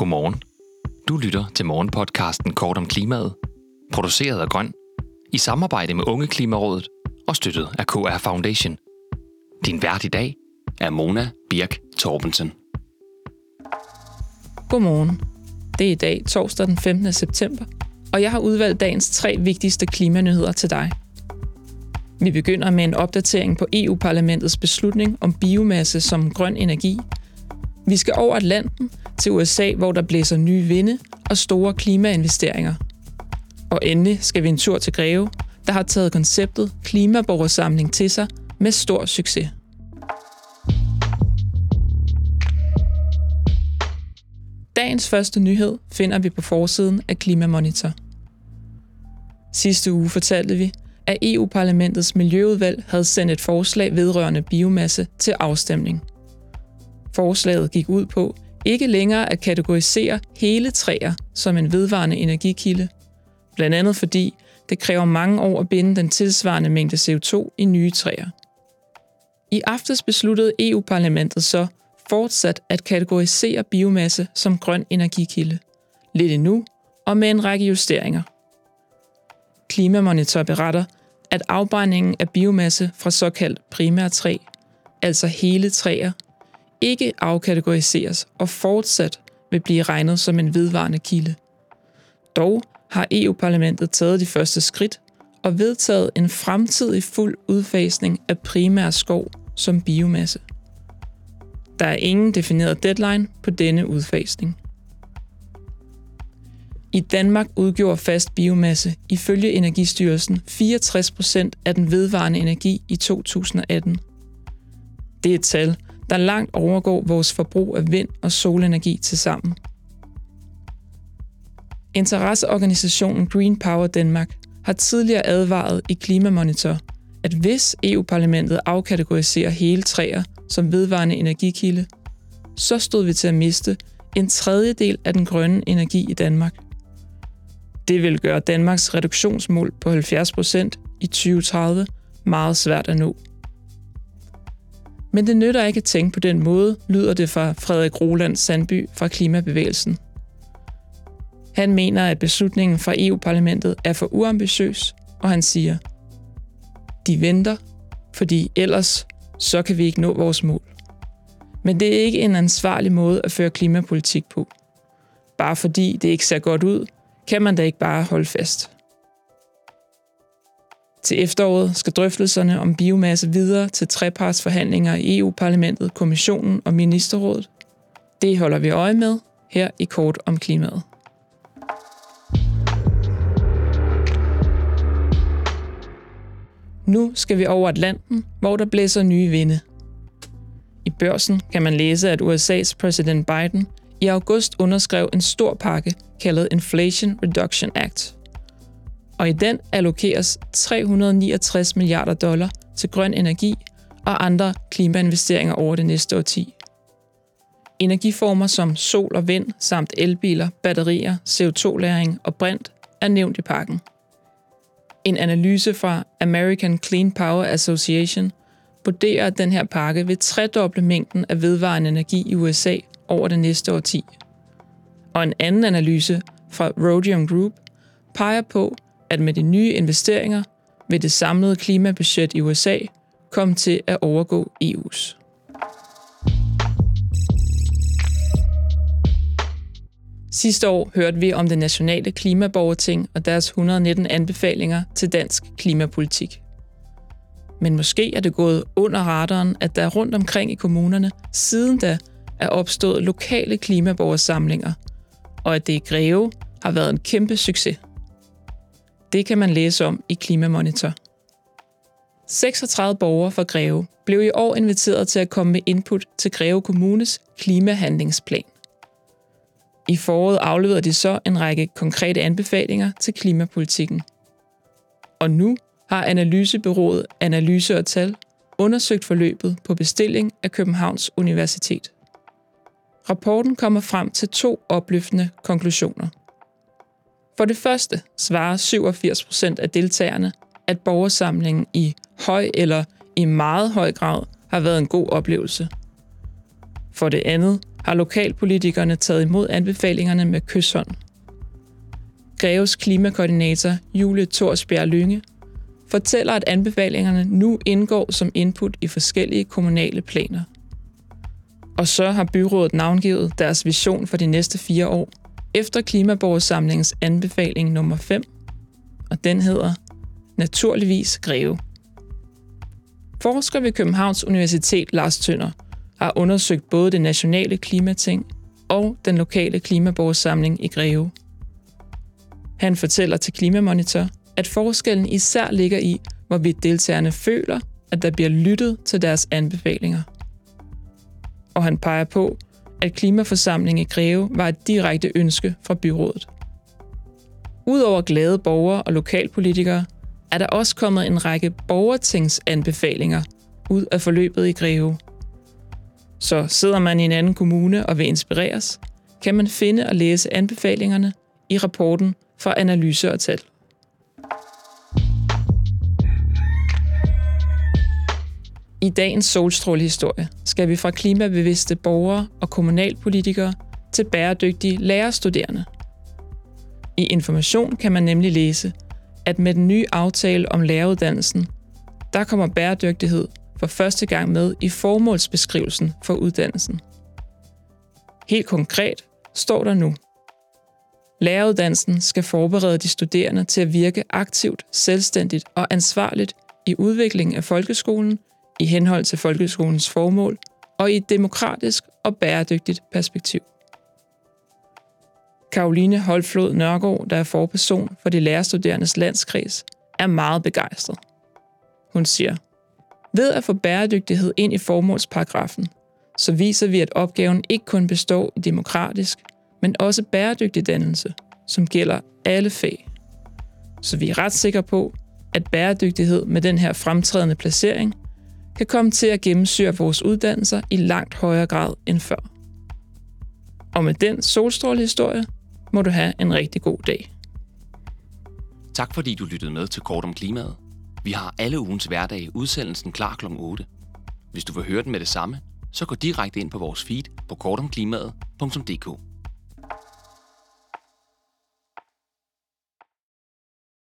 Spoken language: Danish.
Godmorgen. Du lytter til morgenpodcasten Kort om klimaet, produceret af Grøn, i samarbejde med Unge Klimarådet og støttet af KR Foundation. Din vært i dag er Mona Birk Torbensen. Godmorgen. Det er i dag torsdag den 15. september, og jeg har udvalgt dagens tre vigtigste klimanyheder til dig. Vi begynder med en opdatering på EU-parlamentets beslutning om biomasse som grøn energi. Vi skal over Atlanten til USA, hvor der blæser nye vinde og store klimainvesteringer. Og endelig skal vi en tur til Greve, der har taget konceptet klimaborgersamling til sig med stor succes. Dagens første nyhed finder vi på forsiden af Klimamonitor. Sidste uge fortalte vi, at EU-parlamentets miljøudvalg havde sendt et forslag vedrørende biomasse til afstemning. Forslaget gik ud på ikke længere at kategorisere hele træer som en vedvarende energikilde, blandt andet fordi det kræver mange år at binde den tilsvarende mængde CO2 i nye træer. I aftes besluttede EU-parlamentet så fortsat at kategorisere biomasse som grøn energikilde. Lidt endnu, og med en række justeringer. Klimamonitor beretter, at afbrændingen af biomasse fra såkaldt primærtræ, altså hele træer, ikke afkategoriseres og fortsat vil blive regnet som en vedvarende kilde. Dog har EU-parlamentet taget de første skridt og vedtaget en fremtidig fuld udfasning af primær skov som biomasse. Der er ingen defineret deadline på denne udfasning. I Danmark udgjorde fast biomasse ifølge Energistyrelsen 64 procent af den vedvarende energi i 2018. Det er et tal, der langt overgår vores forbrug af vind- og solenergi til sammen. Interesseorganisationen Green Power Danmark har tidligere advaret i Klimamonitor, at hvis EU-parlamentet afkategoriserer hele træer som vedvarende energikilde, så stod vi til at miste en tredjedel af den grønne energi i Danmark. Det vil gøre Danmarks reduktionsmål på 70 procent i 2030 meget svært at nå. Men det nytter ikke at tænke på den måde, lyder det fra Frederik Roland Sandby fra Klimabevægelsen. Han mener, at beslutningen fra EU-parlamentet er for uambitiøs, og han siger, de venter, fordi ellers så kan vi ikke nå vores mål. Men det er ikke en ansvarlig måde at føre klimapolitik på. Bare fordi det ikke ser godt ud, kan man da ikke bare holde fast. Til efteråret skal drøftelserne om biomasse videre til trepartsforhandlinger i EU-parlamentet, kommissionen og ministerrådet. Det holder vi øje med her i Kort om klimaet. Nu skal vi over Atlanten, hvor der blæser nye vinde. I børsen kan man læse, at USA's præsident Biden i august underskrev en stor pakke kaldet Inflation Reduction Act. Og i den allokeres 369 milliarder dollar til grøn energi og andre klimainvesteringer over det næste årti. Energiformer som sol og vind samt elbiler, batterier, CO2-læring og brint er nævnt i pakken. En analyse fra American Clean Power Association vurderer, at den her pakke vil tredoble mængden af vedvarende energi i USA over det næste årti. Og en anden analyse fra Rhodium Group peger på, at med de nye investeringer vil det samlede klimabudget i USA komme til at overgå EU's. Sidste år hørte vi om det nationale klimaborgerting og deres 119 anbefalinger til dansk klimapolitik. Men måske er det gået under radaren, at der rundt omkring i kommunerne siden da er opstået lokale klimaborgersamlinger, og at det i Greve har været en kæmpe succes. Det kan man læse om i Klimamonitor. 36 borgere fra Greve blev i år inviteret til at komme med input til Greve Kommunes klimahandlingsplan. I foråret afleverede de så en række konkrete anbefalinger til klimapolitikken. Og nu har analysebyrået Analyse og Tal undersøgt forløbet på bestilling af Københavns Universitet. Rapporten kommer frem til to opløftende konklusioner. For det første svarer 87 procent af deltagerne, at borgersamlingen i høj eller i meget høj grad har været en god oplevelse. For det andet har lokalpolitikerne taget imod anbefalingerne med kysshånd. Greves klimakoordinator Julie Torsbjerg Lynge fortæller, at anbefalingerne nu indgår som input i forskellige kommunale planer. Og så har byrådet navngivet deres vision for de næste fire år, efter Klimaborgersamlingens anbefaling nummer 5, og den hedder Naturligvis Greve. Forsker ved Københavns Universitet Lars Tønder har undersøgt både det nationale klimating og den lokale klimaborgersamling i Greve. Han fortæller til Klimamonitor, at forskellen især ligger i, hvorvidt deltagerne føler, at der bliver lyttet til deres anbefalinger. Og han peger på, at klimaforsamlingen i Greve var et direkte ønske fra byrådet. Udover glade borgere og lokalpolitikere, er der også kommet en række borgertingsanbefalinger ud af forløbet i Greve. Så sidder man i en anden kommune og vil inspireres, kan man finde og læse anbefalingerne i rapporten for Analyse og Tal. I dagens solstrålehistorie skal vi fra klimabevidste borgere og kommunalpolitikere til bæredygtige lærerstuderende. I Information kan man nemlig læse, at med den nye aftale om læreruddannelsen, der kommer bæredygtighed for første gang med i formålsbeskrivelsen for uddannelsen. Helt konkret står der nu. Læreruddannelsen skal forberede de studerende til at virke aktivt, selvstændigt og ansvarligt i udviklingen af folkeskolen i henhold til folkeskolens formål og i et demokratisk og bæredygtigt perspektiv. Karoline Holflod Nørgaard, der er forperson for de lærerstuderendes landskreds, er meget begejstret. Hun siger, ved at få bæredygtighed ind i formålsparagrafen, så viser vi, at opgaven ikke kun består i demokratisk, men også bæredygtig dannelse, som gælder alle fag. Så vi er ret sikre på, at bæredygtighed med den her fremtrædende placering kan komme til at gennemsyre vores uddannelser i langt højere grad end før. Og med den solstrålehistorie må du have en rigtig god dag. Tak fordi du lyttede med til Kort om Klimaet. Vi har alle ugens hverdag udsendelsen klar kl. 8. Hvis du vil høre den med det samme, så gå direkte ind på vores feed på kortomklimaet.dk.